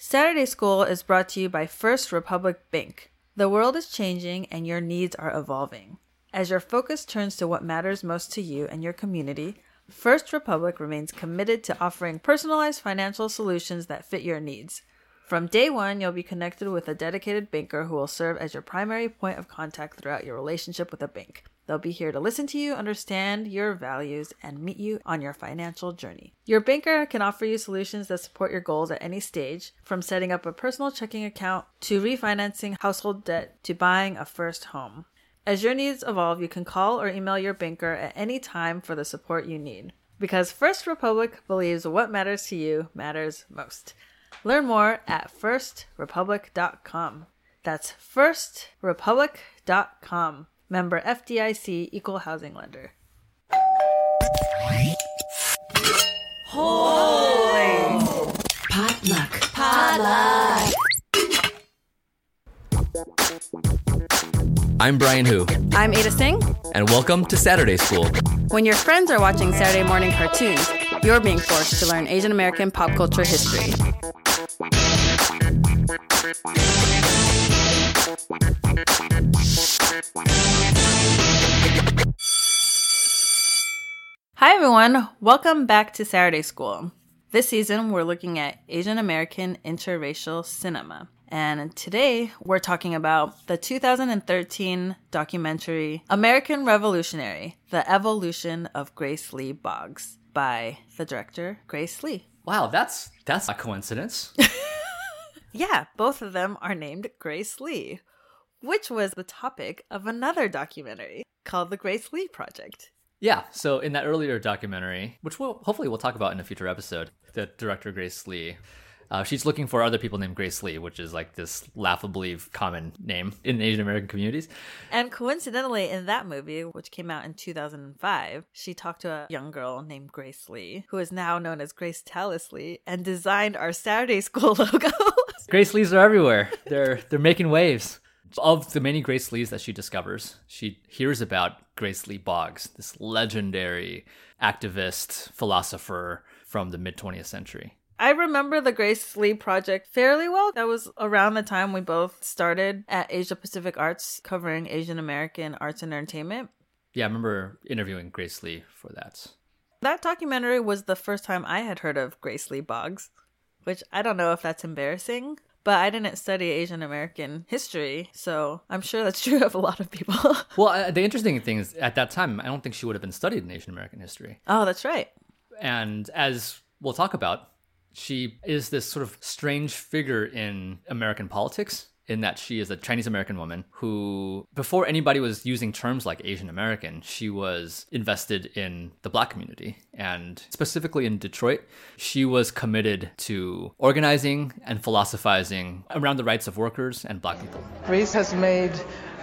Saturday School is brought to you by First Republic Bank. The world is changing and your needs are evolving. As your focus turns to what matters most to you and your community, First Republic remains committed to offering personalized financial solutions that fit your needs. From day one, you'll be connected with a dedicated banker who will serve as your primary point of contact throughout your relationship with a bank. They'll be here to listen to you, understand your values, and meet you on your financial journey. Your banker can offer you solutions that support your goals at any stage, from setting up a personal checking account to refinancing household debt to buying a first home. As your needs evolve, you can call or email your banker at any time for the support you need. Because First Republic believes what matters to you matters most. Learn more at firstrepublic.com. That's firstrepublic.com. Member FDIC Equal Housing Lender. Holy! Potluck. Potluck. I'm Brian Hu, I'm Ada Tseng. and welcome to Saturday School. When your friends are watching Saturday morning cartoons, you're being forced to learn Asian American pop culture history. Hi, everyone. Welcome back to Saturday School. This season, we're looking at Asian American interracial cinema. And today, we're talking about the 2013 documentary American Revolutionary The Evolution of Grace Lee Boggs by the director Grace Lee. Wow, that's that's a coincidence. Yeah, both of them are named Grace Lee, which was the topic of another documentary called The Grace Lee Project. yeah, so in that earlier documentary, which we'll hopefully we'll talk about in a future episode, the director Grace Lee, uh, she's looking for other people named Grace Lee, which is like this laughably common name in Asian American communities. And coincidentally, in that movie, which came out in 2005, she talked to a young girl named Grace Lee, who is now known as Grace Tallis Lee, and designed our Saturday School logo. Grace Lees are everywhere. They're they're making waves. Of the many Grace Lees that she discovers, she hears about Grace Lee Boggs, this legendary activist philosopher from the mid 20th century. I remember the Grace Lee project fairly well. That was around the time we both started at Asia Pacific Arts covering Asian American arts and entertainment. Yeah, I remember interviewing Grace Lee for that. That documentary was the first time I had heard of Grace Lee Boggs, which I don't know if that's embarrassing, but I didn't study Asian American history, so I'm sure that's true of a lot of people. Well, uh, the interesting thing is, at that time, I don't think she would have been studied in Asian American history. oh, that's right. And as we'll talk about, she is this sort of strange figure in American politics in that she is a Chinese American woman who, before anybody was using terms like Asian American, she was invested in the black community. And specifically in Detroit, she was committed to organizing and philosophizing around the rights of workers and black people. Grace has made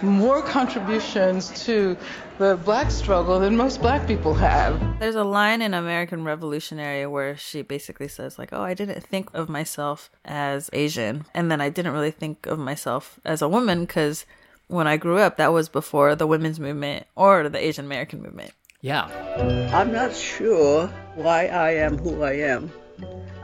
more contributions to the black struggle than most black people have. There's a line in American Revolutionary where she basically says like, "Oh, I didn't think of myself as Asian, and then I didn't really think of myself as a woman because when I grew up, that was before the women's movement or the Asian American movement." Yeah. I'm not sure why I am who I am.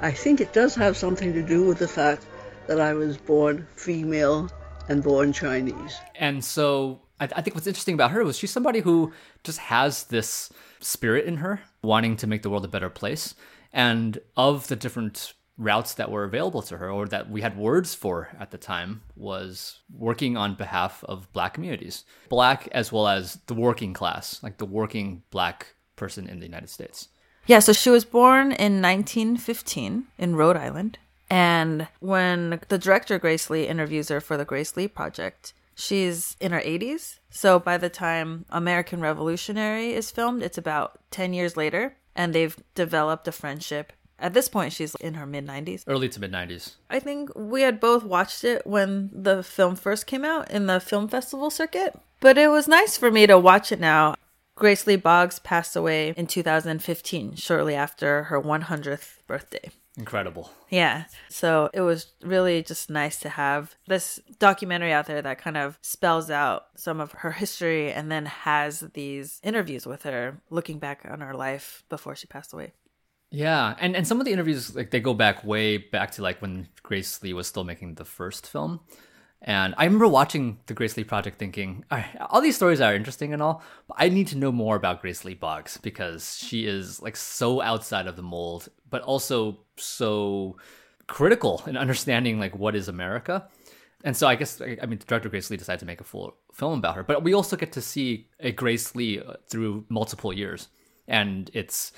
I think it does have something to do with the fact that I was born female and born Chinese. And so I, I think what's interesting about her was she's somebody who just has this spirit in her, wanting to make the world a better place. And of the different routes that were available to her, or that we had words for at the time, was working on behalf of black communities, black as well as the working class, like the working black person in the United States. Yeah, so she was born in 1915 in Rhode Island. And when the director Grace Lee interviews her for the Grace Lee project, she's in her 80s. So by the time American Revolutionary is filmed, it's about 10 years later. And they've developed a friendship. At this point, she's in her mid 90s. Early to mid 90s. I think we had both watched it when the film first came out in the film festival circuit. But it was nice for me to watch it now. Grace Lee Boggs passed away in 2015, shortly after her 100th birthday. Incredible. Yeah. So it was really just nice to have this documentary out there that kind of spells out some of her history and then has these interviews with her looking back on her life before she passed away. Yeah, and and some of the interviews like they go back way back to like when Grace Lee was still making the first film. And I remember watching the Grace Lee project thinking, all, right, all these stories are interesting and all, but I need to know more about Grace Lee Boggs because she is like so outside of the mold, but also so critical in understanding like what is America. And so I guess I mean director Grace Lee decided to make a full film about her, but we also get to see a Grace Lee uh, through multiple years, and it's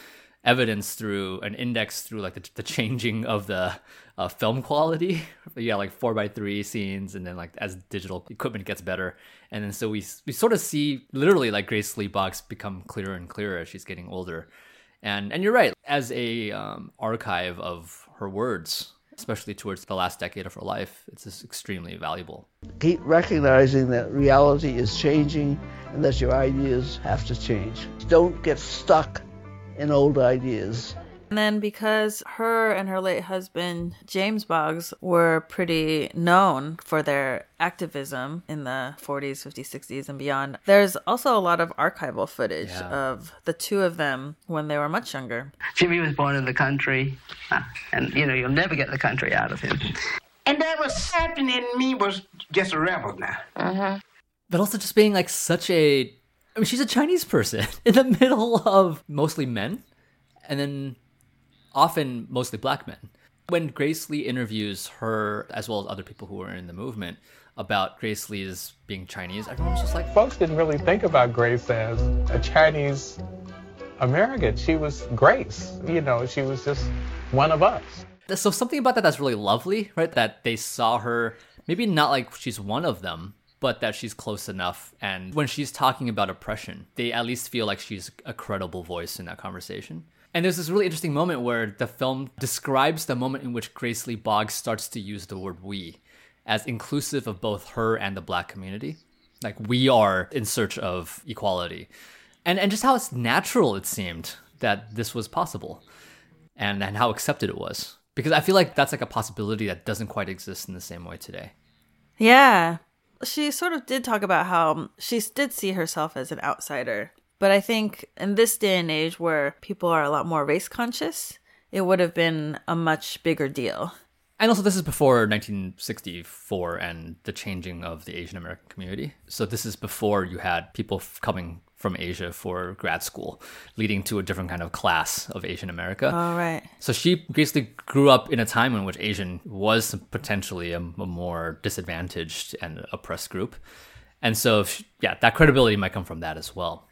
evidence through an index through like the, the changing of the uh, film quality. yeah, like four by three scenes, and then like as digital equipment gets better, and then so we we sort of see literally like Grace Lee Boggs become clearer and clearer as she's getting older. And and you're right, as a um, archive of her words, especially towards the last decade of her life, it's just extremely valuable. Keep recognizing that reality is changing and that your ideas have to change. Don't get stuck in old ideas. And then because her and her late husband, James Boggs, were pretty known for their activism in the 40s, 50s, 60s, and beyond, there's also a lot of archival footage Yeah. of the two of them when they were much younger. Jimmy was born in the country, uh, and you know you'll never get the country out of him. And that was something in me was just a rebel now. but also just being like such a I mean she's a Chinese person in the middle of mostly men and then often mostly black men. When Grace Lee interviews her as well as other people who were in the movement about Grace Lee's being Chinese, everyone's just like folks didn't really think about Grace as a Chinese American. She was Grace. You know, she was just one of us. so something about that that's really lovely, right? That they saw her maybe not like she's one of them, but that she's close enough. And when she's talking about oppression, they at least feel like she's a credible voice in that conversation. And there's this really interesting moment where the film describes the moment in which Grace Lee Boggs starts to use the word we as inclusive of both her and the black community. Like we are in search of equality. And and just how it's natural it seemed that this was possible and and how accepted it was because i feel like that's like a possibility that doesn't quite exist in the same way today Yeah. She sort of did talk about how she did see herself as an outsider. But I think in this day and age where people are a lot more race conscious, it would have been a much bigger deal. and also this is before 1964 and the changing of the asian american community so this is before you had people f- coming from asia for grad school leading to a different kind of class of asian america All right. So she basically grew up in a time in which Asian was potentially a, a more disadvantaged and oppressed group. And so, she- yeah, that credibility might come from that as well.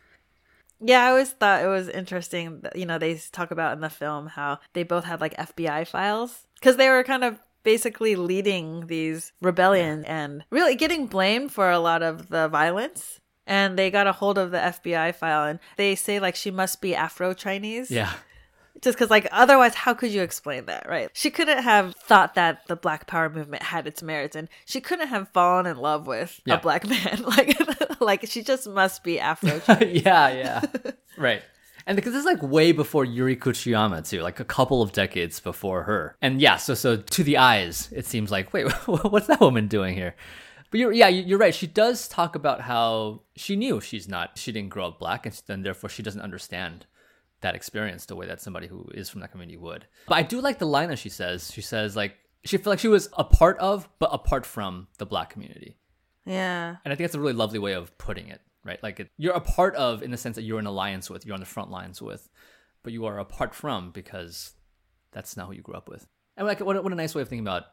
Yeah, I always thought it was interesting. You know, they talk about in the film how they both had like FBI files because they were kind of basically leading these rebellions and really getting blamed for a lot of the violence. And they got a hold of the FBI file and they say like she must be Afro Chinese. Yeah. Just because, like, otherwise, how could you explain that, right? She couldn't have thought that the Black Power movement had its merits, and she couldn't have fallen in love with Yeah. a black man. Like, like she just must be Afro yeah, yeah. right. And because this is like way before Yuri Kochiyama too, like a couple of decades before her. And yeah, so so to the eyes, it seems like wait, what's that woman doing here? But you're yeah, you- you're right. She does talk about how she knew she's not, she didn't grow up black, and then therefore she doesn't understand that experience the way that somebody who is from that community would. But I do like the line that she says. She says like she felt like she was a part of, but apart from the black community. yeah. And I think that's a really lovely way of putting it, right? Like it, you're a part of in the sense that you're in alliance with, you're on the front lines with, but you are apart from because that's not who you grew up with. And like, what, what a nice way of thinking about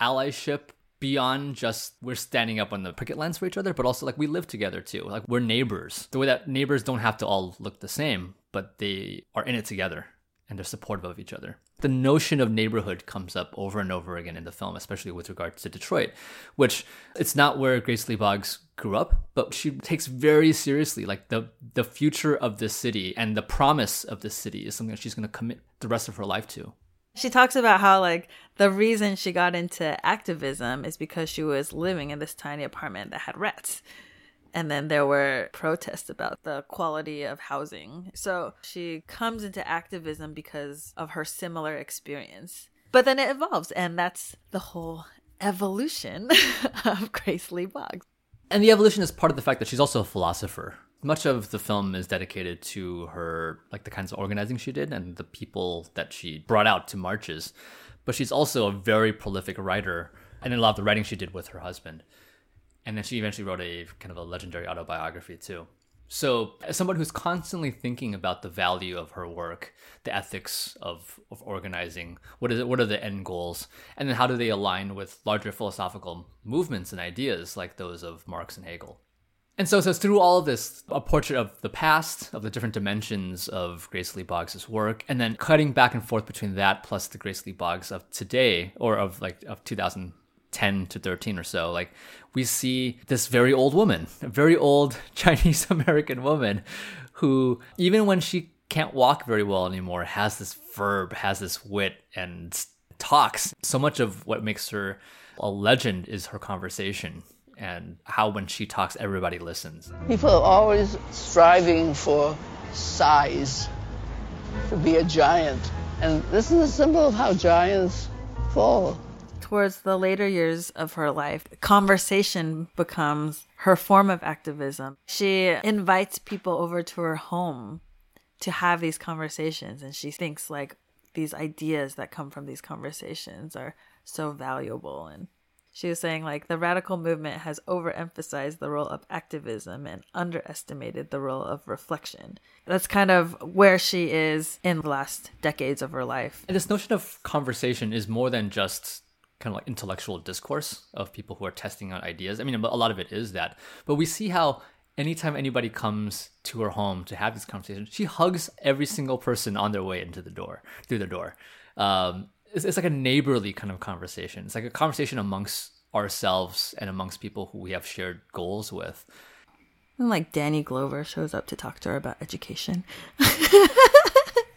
allyship beyond just we're standing up on the picket lines for each other, but also like we live together too. Like we're neighbors. The way that neighbors don't have to all look the same, but they are in it together and they're supportive of each other. The notion of neighborhood comes up over and over again in the film, especially with regards to Detroit, which it's not where Grace Lee Boggs grew up, but she takes very seriously like the the future of this city and the promise of this city is something that she's going to commit the rest of her life to. She talks about how like the reason she got into activism is because she was living in this tiny apartment that had rats. And then there were protests about the quality of housing. So she comes into activism because of her similar experience. But then it evolves, and that's the whole evolution of Grace Lee Boggs. And the evolution is part of the fact that she's also a philosopher, Much of the film is dedicated to her, like the kinds of organizing she did and the people that she brought out to marches. But she's also a very prolific writer, and a lot of the writing she did with her husband. And then she eventually wrote a kind of a legendary autobiography too. So, as someone who's constantly thinking about the value of her work, the ethics of, of organizing, what is it, what are the end goals, and then how do they align with larger philosophical movements and ideas like those of Marx and Hegel? And so, so through all of this, a portrait of the past, of the different dimensions of Grace Lee Boggs' work, and then cutting back and forth between that plus the Grace Lee Boggs of today, or of like of 2010 to 13 or so, like we see this very old woman, a very old Chinese American woman, who even when she can't walk very well anymore, has this verb, has this wit, and talks. So much of what makes her a legend is her conversation and how when she talks, everybody listens. People are always striving for size, to be a giant. And this is a symbol of how giants fall. Towards the later years of her life, conversation becomes her form of activism. She invites people over to her home to have these conversations, and she thinks like these ideas that come from these conversations are so valuable and she was saying like the radical movement has overemphasized the role of activism and underestimated the role of reflection. That's kind of where she is in the last decades of her life. And this notion of conversation is more than just kind of like intellectual discourse of people who are testing out ideas. I mean, a lot of it is that, but we see how anytime anybody comes to her home to have this conversation, she hugs every single person on their way into the door, through the door. Um, it's, it's like a neighborly kind of conversation. It's like a conversation amongst ourselves and amongst people who we have shared goals with. And like Danny Glover shows up to talk to her about education.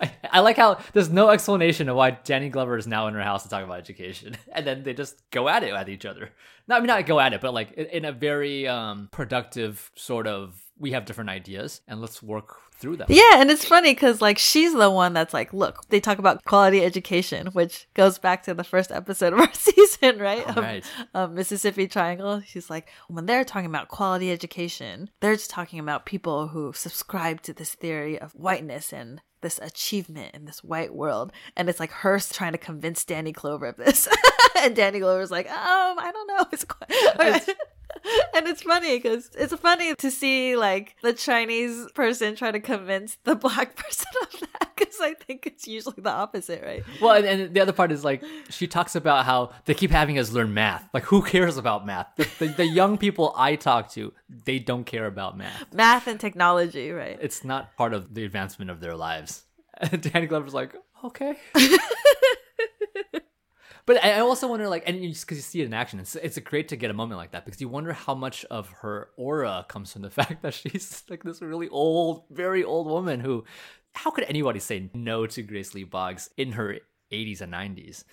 I, I, like how there's no explanation of why Danny Glover is now in her house to talk about education, and then they just go at it at each other. Not, I mean, not go at it, but like in, in a very um, productive sort of. We have different ideas, and let's work through them. Yeah, and it's funny because like she's the one that's like, look, they talk about quality education, which goes back to the first episode of our season, right? All right. Um, Mississippi Triangle. She's like, when they're talking about quality education, they're just talking about people who subscribe to this theory of whiteness and this achievement in this white world. And it's like her trying to convince Danny Glover of this. and Danny Glover's like, um, I don't know. It's quite. And it's funny because it's funny to see like the Chinese person try to convince the black person of that because I think it's usually the opposite, right? Well, and, and, the other part is like she talks about how they keep having us learn math. Like, who cares about math? The, the, the young people I talk to, they don't care about math. Math and technology, right? It's not part of the advancement of their lives. And Danny Glover's like, okay. But I also wonder, like, and because you see it in action, it's it's great to get a moment like that because you wonder how much of her aura comes from the fact that she's like this really old, very old woman who, how could anybody say no to Grace Lee Boggs in her 80s and 90s?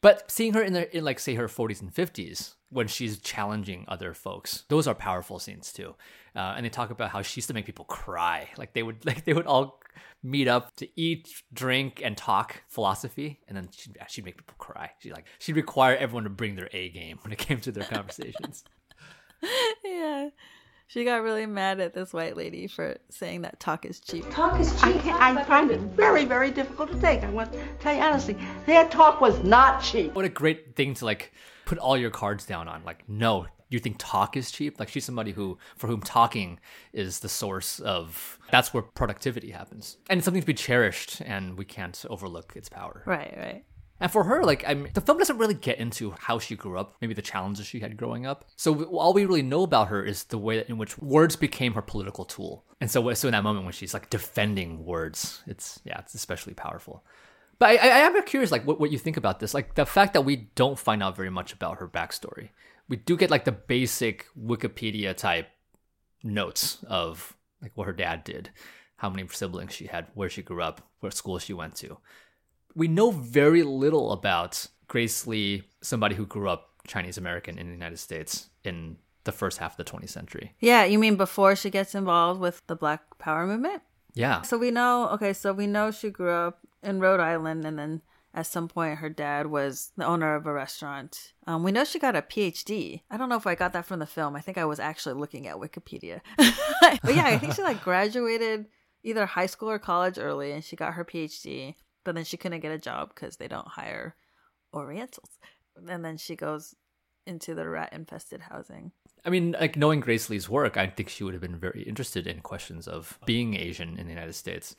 But seeing her in the in like say her 40s and 50s when she's challenging other folks, those are powerful scenes too. Uh, and they talk about how she used to make people cry. Like they would like they would all meet up to eat, drink, and talk philosophy, and then she'd, she'd make people cry. She like she'd require everyone to bring their A game when it came to their conversations. yeah. She got really mad at this white lady for saying that talk is cheap. Talk is cheap. I, I find it very, very difficult to take. I want to tell you honestly, their talk was not cheap. What a great thing to like put all your cards down on. Like, no, you think talk is cheap? Like she's somebody who for whom talking is the source of that's where productivity happens. And it's something to be cherished and we can't overlook its power. Right, right. And for her, like, I mean, the film doesn't really get into how she grew up, maybe the challenges she had growing up. So all we really know about her is the way in which words became her political tool. And so, so in that moment when she's like defending words, it's yeah, it's especially powerful. But I, I am curious, like, what, what you think about this, like the fact that we don't find out very much about her backstory. We do get like the basic Wikipedia type notes of like what her dad did, how many siblings she had, where she grew up, what school she went to we know very little about Grace Lee, somebody who grew up Chinese American in the United States in the first half of the 20th century. Yeah, you mean before she gets involved with the Black Power movement? Yeah. So we know, okay, so we know she grew up in Rhode Island and then At some point, her dad was the owner of a restaurant. Um, we know she got a PhD. I don't know if I got that from the film. I think I was actually looking at Wikipedia. but yeah, I think she like graduated either high school or college early, and she got her PhD. But then she couldn't get a job because they don't hire Orientals. And then she goes into the rat infested housing. I mean, like knowing Grace Lee's work, I think she would have been very interested in questions of being Asian in the United States.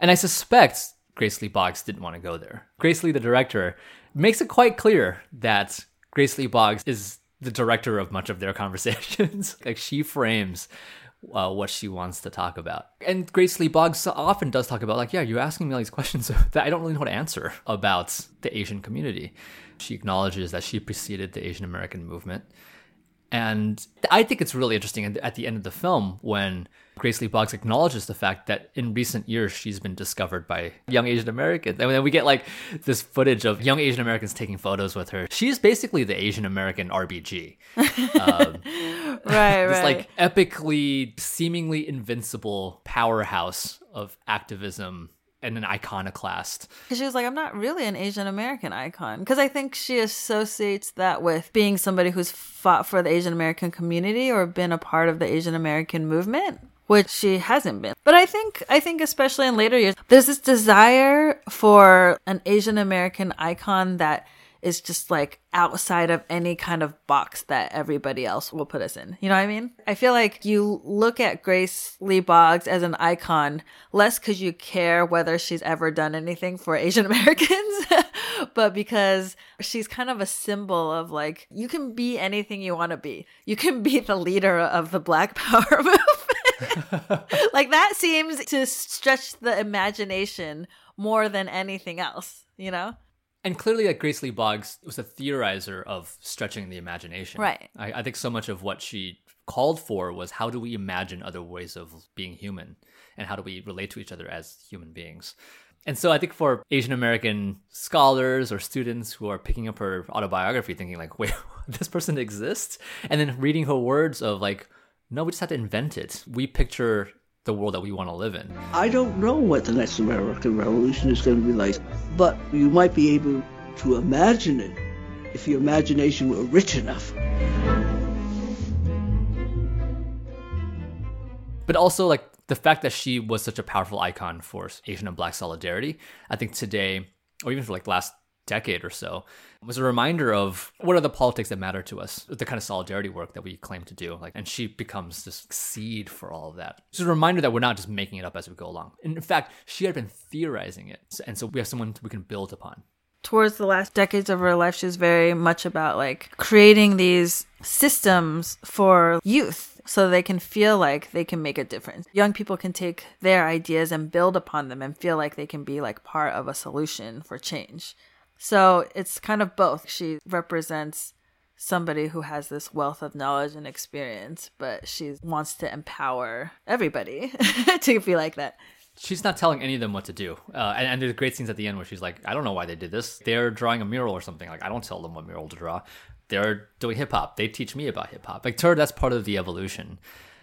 And I suspect Grace Lee Boggs didn't want to go there. Grace Lee, the director, makes it quite clear that Grace Lee Boggs is the director of much of their conversations. like she frames uh, what she wants to talk about. And Grace Lee Boggs often does talk about, like, yeah, you're asking me all these questions that I don't really know how to answer about the Asian community. She acknowledges that she preceded the Asian American movement. And I think it's really interesting at the end of the film when Grace Lee Boggs acknowledges the fact that in recent years she's been discovered by young Asian Americans. And then we get like this footage of young Asian Americans taking photos with her. She's basically the Asian American RBG. um, right, this right. like epically, seemingly invincible powerhouse of activism and an iconoclast. Because she was like, I'm not really an Asian American icon. Because I think she associates that with being somebody who's fought for the Asian American community or been a part of the Asian American movement. Which she hasn't been. But I think I think especially in later years, there's this desire for an Asian American icon that is just like outside of any kind of box that everybody else will put us in. You know what I mean? I feel like you look at Grace Lee Boggs as an icon less because you care whether she's ever done anything for Asian Americans, but because she's kind of a symbol of like, you can be anything you want to be. You can be the leader of the Black Power movement. like that seems to stretch the imagination more than anything else, you know? And clearly, like Grace Lee Boggs was a theorizer of stretching the imagination. Right. I, I think so much of what she called for was how do we imagine other ways of being human and how do we relate to each other as human beings. And so I think for Asian American scholars or students who are picking up her autobiography, thinking like, wait, this person exists, and then reading her words of like, no, we just have to invent it. We picture the world that we want to live in. I don't know what the next American Revolution is going to be like, but you might be able to imagine it if your imagination were rich enough. But also, like, the fact that she was such a powerful icon for Asian and Black solidarity, I think today, or even for like last decade or so, was a reminder of what are the politics that matter to us, the kind of solidarity work that we claim to do. Like, and she becomes this seed for all of that. It's a reminder that we're not just making it up as we go along. And in fact, she had been theorizing it, and so we have someone we can build upon. Towards the last decades of her life, she was very much about like creating these systems for youth so they can feel like they can make a difference. Young people can take their ideas and build upon them and feel like they can be like part of a solution for change. So it's kind of both. She represents somebody who has this wealth of knowledge and experience, but she wants to empower everybody to be like that. She's not telling any of them what to do. Uh, and, and there's great scenes at the end where she's like, I don't know why they did this. They're drawing a mural or something. Like, I don't tell them what mural to draw. They're doing hip hop. They teach me about hip hop. Like, to her, that's part of the evolution.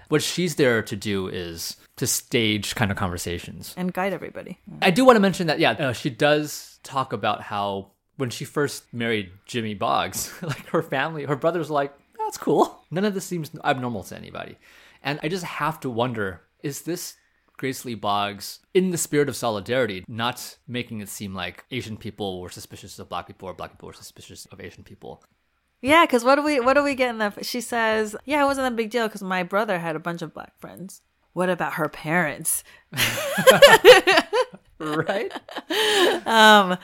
What she's there to do is to stage kind of conversations and guide everybody. I do want to mention that, yeah, uh, she does talk about how when she first married Jimmy Boggs, like her family, her brothers were like, that's cool. None of this seems abnormal to anybody. And I just have to wonder is this Grace Lee Boggs in the spirit of solidarity, not making it seem like Asian people were suspicious of black people or black people were suspicious of Asian people? Yeah, because what do we what do we get in the? She says, "Yeah, it wasn't a big deal because my brother had a bunch of black friends." What about her parents? right. Um,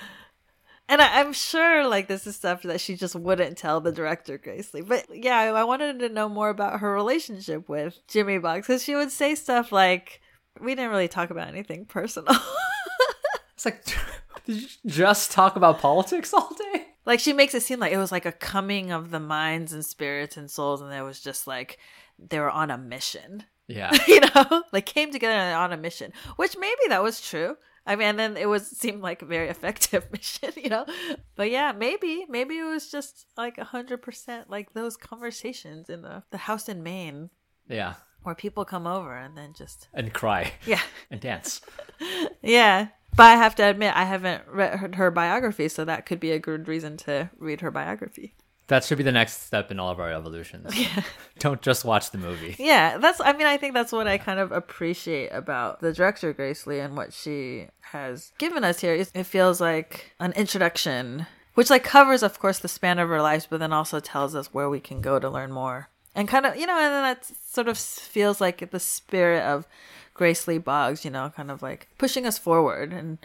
and I, am sure like this is stuff that she just wouldn't tell the director Grace Lee. But yeah, I, I wanted to know more about her relationship with Jimmy Boggs because she would say stuff like, "We didn't really talk about anything personal." it's like, did you just talk about politics all day? Like she makes it seem like it was like a coming of the minds and spirits and souls, and it was just like they were on a mission. Yeah, you know, like came together on a mission, which maybe that was true. I mean, and then it was seemed like a very effective mission, you know. But yeah, maybe maybe it was just like a hundred percent like those conversations in the the house in Maine. Yeah, where people come over and then just and cry. Yeah, and dance. yeah, But I have to admit, I haven't read her, biography, so that could be a good reason to read her biography. That should be the next step in all of our evolutions. Yeah. Don't just watch the movie. Yeah, that's. I mean, I think that's what I kind of appreciate about the director Grace Lee and what she has given us here. It feels like an introduction, which like covers, of course, the span of our lives, but then also tells us where we can go to learn more, and kind of, you know, and then that sort of feels like the spirit of Grace Lee Boggs, you know, kind of like pushing us forward and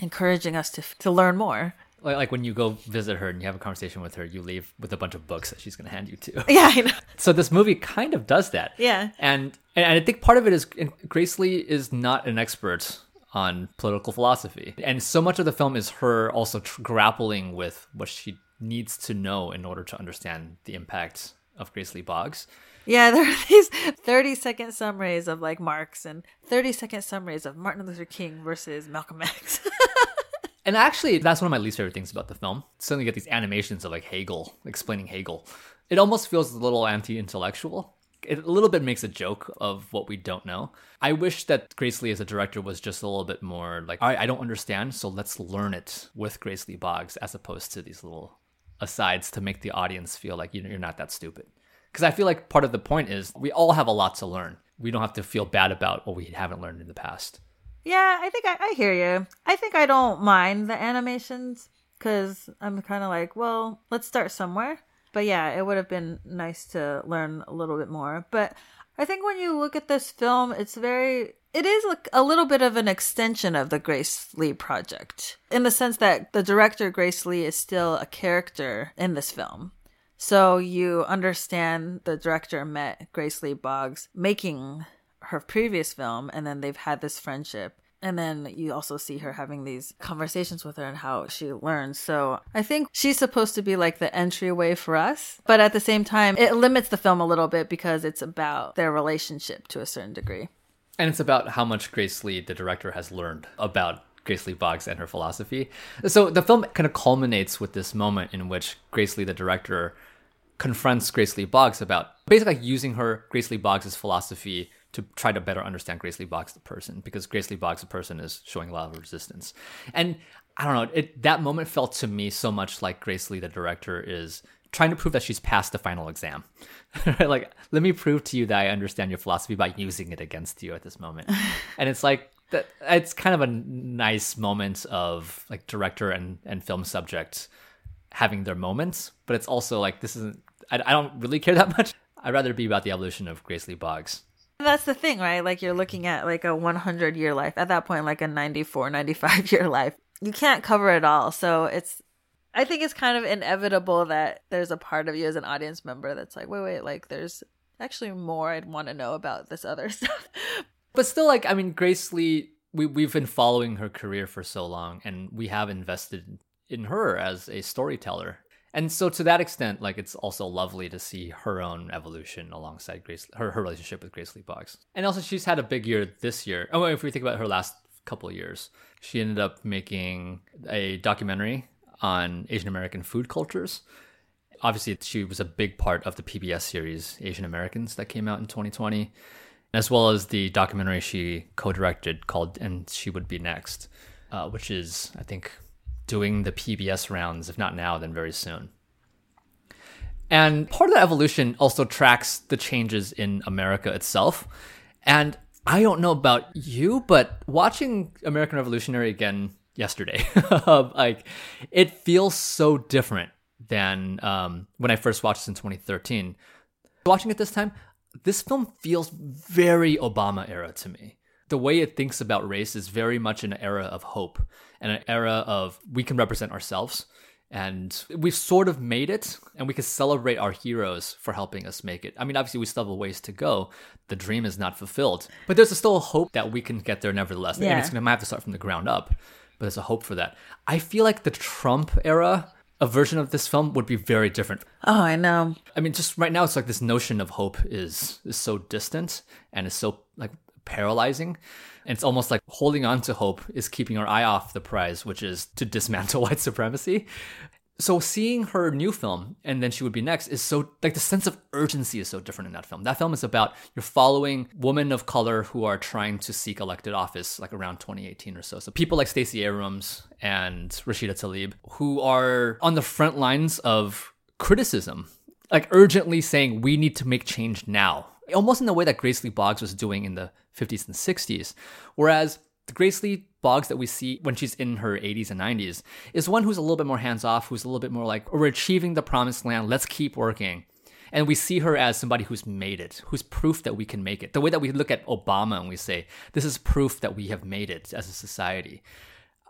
encouraging us to to learn more like, like when you go visit her and you have a conversation with her, you leave with a bunch of books that she's going to hand you to. Yeah, I know. So this movie kind of does that. Yeah. And and I think part of it is Grace Lee is not an expert on political philosophy, and so much of the film is her also tr- grappling with what she needs to know in order to understand the impact of Grace Lee Boggs. Yeah, there are these 30 second summaries of like Marx and 30 second summaries of Martin Luther King versus Malcolm X. And actually, that's one of my least favorite things about the film. Suddenly, you get these animations of like Hegel explaining Hegel. It almost feels a little anti-intellectual. It a little bit makes a joke of what we don't know. I wish that Grace Lee as a director was just a little bit more like, all right, I don't understand, so let's learn it with Grace Lee Boggs, as opposed to these little asides to make the audience feel like you're not that stupid. Because I feel like part of the point is we all have a lot to learn. We don't have to feel bad about what we haven't learned in the past. Yeah, I think I, I hear you. I think I don't mind the animations because I'm kind of like, well, let's start somewhere. But yeah, it would have been nice to learn a little bit more. But I think when you look at this film, it's very it is a little bit of an extension of the Grace Lee project in the sense that the director Grace Lee is still a character in this film. So you understand the director met Grace Lee Boggs making her previous film and then they've had this friendship and then you also see her having these conversations with her and how she learns. So I think she's supposed to be like the entryway for us. But at the same time, it limits the film a little bit because it's about their relationship to a certain degree. And it's about how much Grace Lee, the director, has learned about Grace Lee Boggs and her philosophy. So the film kind of culminates with this moment in which Grace Lee, the director, confronts Grace Lee Boggs about basically using her, Grace Lee Boggs' philosophy to try to better understand Grace Lee Boggs the person because Grace Lee Boggs the person is showing a lot of resistance. And I don't know, it that moment felt to me so much like Grace Lee the director is trying to prove that she's passed the final exam. like, let me prove to you that I understand your philosophy by using it against you at this moment. and it's like that it's kind of a nice moment of like director and, and film subject having their moments, but it's also like this isn't I, I don't really care that much. I'd rather be about the evolution of Grace Lee Boggs. That's the thing, right? Like you're looking at like a 100 year life. At that point, like a 94, 95 year life. You can't cover it all. So it's, I think it's kind of inevitable that there's a part of you as an audience member that's like, wait, wait, like there's actually more I'd want to know about this other stuff. But still, like, I mean, Grace Lee, we, we've been following her career for so long and we have invested in her as a storyteller and so to that extent, like it's also lovely to see her own evolution alongside Grace, her her relationship with Grace Lee Boggs. And also, she's had a big year this year. Oh, if we think about her last couple years, she ended up making a documentary on Asian American food cultures. Obviously, she was a big part of the PBS series Asian Americans that came out in 2020, as well as the documentary she co-directed called "And She Would Be Next," uh, which is, I think, doing the PBS rounds, if not now, then very soon. And part of the evolution also tracks the changes in America itself. And I don't know about you, but watching American Revolutionary again yesterday, like it feels so different than um, when I first watched it in 2013. Watching it this time, this film feels very Obama era to me the way it thinks about race is very much an era of hope and an era of we can represent ourselves and we've sort of made it and we can celebrate our heroes for helping us make it i mean obviously we still have a ways to go the dream is not fulfilled but there's still a hope that we can get there nevertheless yeah. and it's going to have to start from the ground up but there's a hope for that i feel like the trump era a version of this film would be very different. Oh, I know. I mean, just right now, it's like this notion of hope is is so distant and is so like paralyzing. And it's almost like holding on to hope is keeping our eye off the prize, which is to dismantle white supremacy. So seeing her new film and then she would be next is so like the sense of urgency is so different in that film. That film is about you're following women of color who are trying to seek elected office like around 2018 or so. So people like Stacey Abrams and Rashida Tlaib who are on the front lines of criticism, like urgently saying we need to make change now. Almost in the way that Grace Lee Boggs was doing in the 50s and 60s. Whereas the Grace Lee Boggs that we see when she's in her 80s and 90s is one who's a little bit more hands off, who's a little bit more like, we're achieving the promised land, let's keep working. And we see her as somebody who's made it, who's proof that we can make it. The way that we look at Obama and we say, this is proof that we have made it as a society.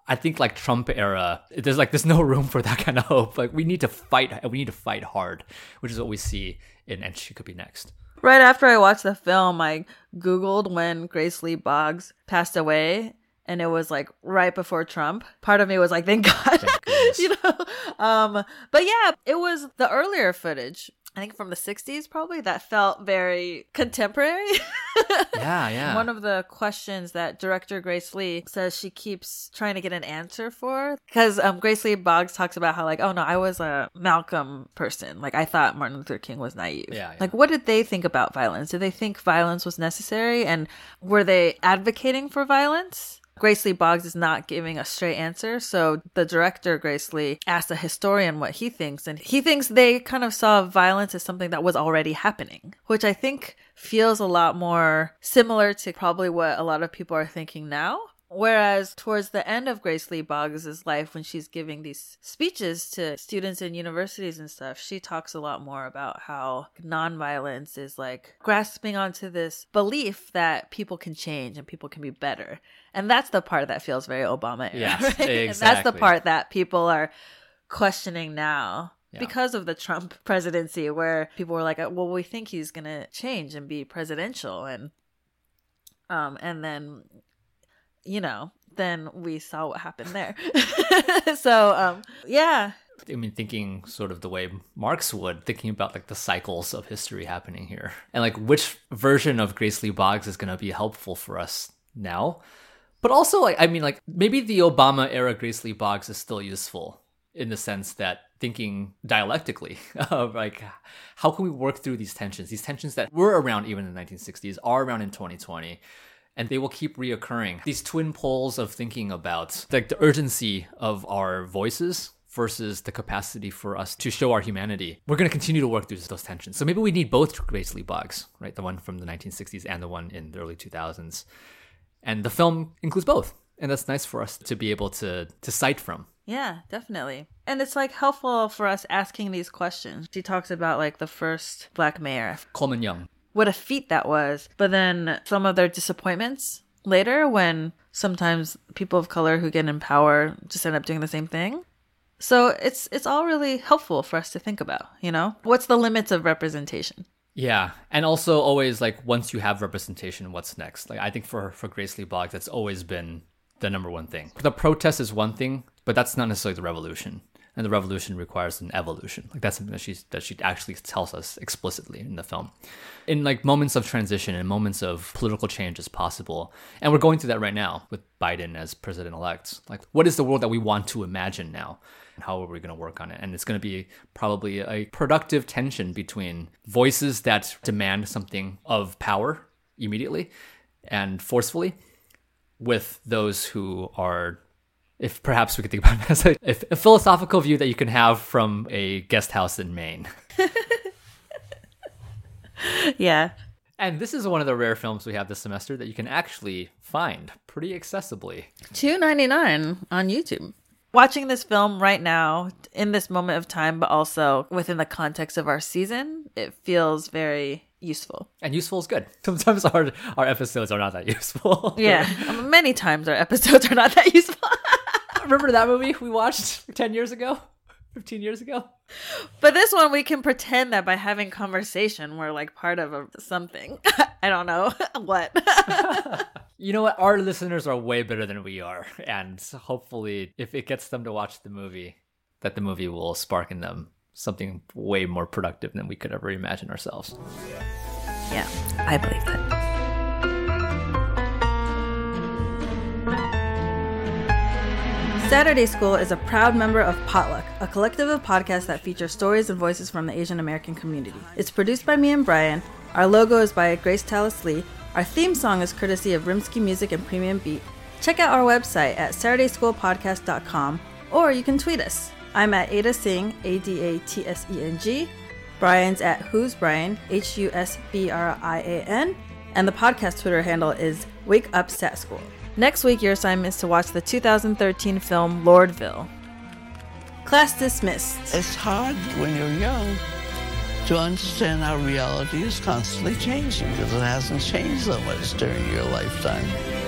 I think like Trump era, there's like there's no room for that kind of hope. Like we need to fight, we need to fight hard, which is what we see in And She Could Be Next. Right after I watched the film, I Googled when Grace Lee Boggs passed away. And it was like right before Trump. Part of me was like, thank God. Thank you know? Um, but yeah, it was the earlier footage. I think from the 60s, probably, that felt very contemporary. yeah, yeah. One of the questions that director Grace Lee says she keeps trying to get an answer for, because um, Grace Lee Boggs talks about how, like, oh no, I was a Malcolm person. Like, I thought Martin Luther King was naive. Yeah, yeah. Like, what did they think about violence? Did they think violence was necessary? And were they advocating for violence? Grace Lee Boggs is not giving a straight answer. So the director, Grace Lee, asked a historian what he thinks. And he thinks they kind of saw violence as something that was already happening, which I think feels a lot more similar to probably what a lot of people are thinking now. Whereas towards the end of Grace Lee Boggs' life, when she's giving these speeches to students in universities and stuff, she talks a lot more about how nonviolence is like grasping onto this belief that people can change and people can be better. And that's the part that feels very Obama era. Yes, right? And that's the part that people are questioning now. Yeah. Because of the Trump presidency, where people were like, well, we think he's going to change and be presidential. And um, and then you know, then we saw what happened there. so, um, yeah, I mean, thinking sort of the way Marx would, thinking about like the cycles of history happening here, and like which version of Grace Lee Boggs is going to be helpful for us now. But also, like, I mean, like maybe the Obama era Grace Lee Boggs is still useful in the sense that thinking dialectically of like how can we work through these tensions, these tensions that were around even in the 1960s, are around in 2020 and they will keep reoccurring. These twin poles of thinking about like the urgency of our voices versus the capacity for us to show our humanity. We're going to continue to work through those tensions. So maybe we need both Lee Boggs, right? The one from the 1960s and the one in the early 2000s. And the film includes both. And that's nice for us to be able to to cite from. yeah, definitely. And it's like helpful for us asking these questions. She talks about like the first black mayor, Coleman Young. What a feat that was. But then some of their disappointments later when sometimes people of color who get in power just end up doing the same thing. So it's it's all really helpful for us to think about, you know? What's the limits of representation? Yeah, and also always like once you have representation, what's next? Like I think for for Grace Lee Boggs, that's always been the number one thing. The protest is one thing, but that's not necessarily the revolution. And the revolution requires an evolution. Like that's something that she that she actually tells us explicitly in the film. In like moments of transition and moments of political change as possible, and we're going through that right now with Biden as president elect. Like, what is the world that we want to imagine now? And how are we going to work on it? And it's going to be probably a productive tension between voices that demand something of power immediately and forcefully with those who are if perhaps we could think about it as a, a philosophical view that you can have from a guest house in Maine. Yeah. And this is one of the rare films we have this semester that you can actually find pretty accessibly. Two ninety nine on YouTube. Watching this film right now in this moment of time, but also within the context of our season, it feels very useful. And useful is good. Sometimes our our episodes are not that useful. Yeah, many times our episodes are not that useful. Remember that movie we watched 10 years ago? 15 years ago? but this one, we can pretend that by having conversation, we're like part of a, something. I don't know what. You know what? Our listeners are way better than we are. And hopefully, if it gets them to watch the movie, that the movie will spark in them something way more productive than we could ever imagine ourselves. yeah, I believe that. Saturday School is a proud member of Potluck, a collective of podcasts that feature stories and voices from the Asian American community. It's produced by me and Brian. Our logo is by Grace Tallis Lee. Our theme song is courtesy of Rimsky Music and Premium Beat. Check out our website at SaturdaySchoolPodcast.com or you can tweet us. I'm at Ada Tseng, A D A T S E N G. Brian's at Who's Brian, H U S B R I A N. And the podcast Twitter handle is Wake Up Sat School. Next week, your assignment is to watch the 2013 film Lordville. Class dismissed. It's hard when you're young to understand how reality is constantly changing because it hasn't changed so much during your lifetime.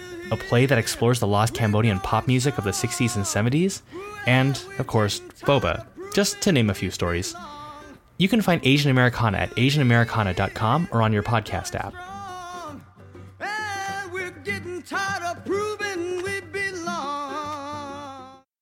a play that explores the lost Cambodian pop music of the 60s and 70s, and, of course, boba, just to name a few stories. You can find Asian Americana at asianamericana.com or on your podcast app.